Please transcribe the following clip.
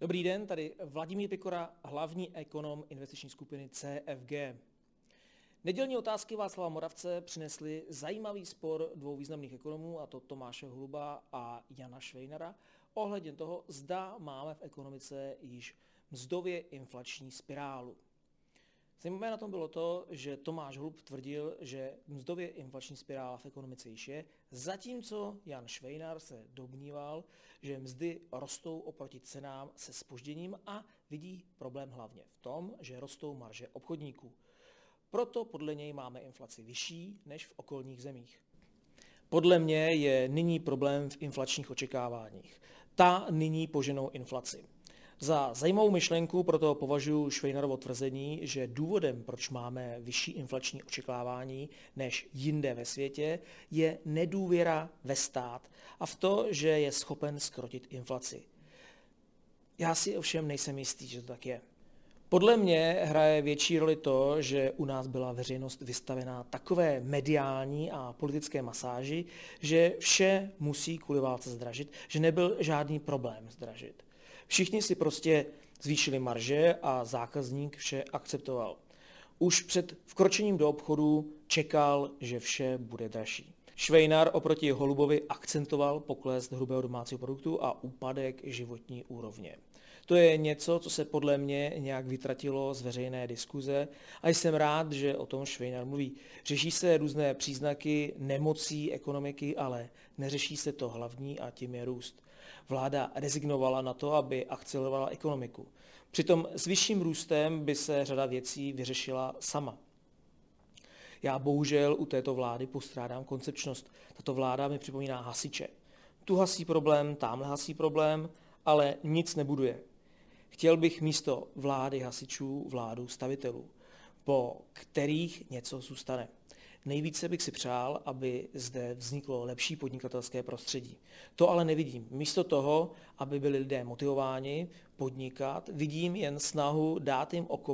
Dobrý den, tady Vladimír Pikora, hlavní ekonom investiční skupiny CFG. Nedělní otázky Václava Moravce přinesly zajímavý spor dvou významných ekonomů, a to Tomáše Hluba a Jana Švejnara, ohledně toho, zda máme v ekonomice již mzdově inflační spirálu. Zajímavé na tom bylo to, že Tomáš Hlub tvrdil, že mzdově inflační spirála v ekonomice již je, zatímco Jan Švejnar se domníval, že mzdy rostou oproti cenám se spožděním a vidí problém hlavně v tom, že rostou marže obchodníků. Proto podle něj máme inflaci vyšší než v okolních zemích. Podle mě je nyní problém v inflačních očekáváních. Ta nyní poženou inflaci. Za zajímavou myšlenku proto považuji Švejnarovo tvrzení, že důvodem, proč máme vyšší inflační očekávání než jinde ve světě, je nedůvěra ve stát a v to, že je schopen skrotit inflaci. Já si ovšem nejsem jistý, že to tak je. Podle mě hraje větší roli to, že u nás byla veřejnost vystavená takové mediální a politické masáži, že vše musí kvůli válce zdražit, že nebyl žádný problém zdražit. Všichni si prostě zvýšili marže a zákazník vše akceptoval. Už před vkročením do obchodu čekal, že vše bude dražší. Švejnar oproti Holubovi akcentoval pokles hrubého domácího produktu a úpadek životní úrovně. To je něco, co se podle mě nějak vytratilo z veřejné diskuze a jsem rád, že o tom Švejnar mluví. Řeší se různé příznaky nemocí ekonomiky, ale neřeší se to hlavní a tím je růst. Vláda rezignovala na to, aby akcelerovala ekonomiku. Přitom s vyšším růstem by se řada věcí vyřešila sama. Já bohužel u této vlády postrádám koncepčnost. Tato vláda mi připomíná hasiče. Tu hasí problém, tamhle hasí problém, ale nic nebuduje. Chtěl bych místo vlády hasičů vládu stavitelů, po kterých něco zůstane. Nejvíce bych si přál, aby zde vzniklo lepší podnikatelské prostředí. To ale nevidím. Místo toho, aby byli lidé motivováni podnikat, vidím jen snahu dát jim oko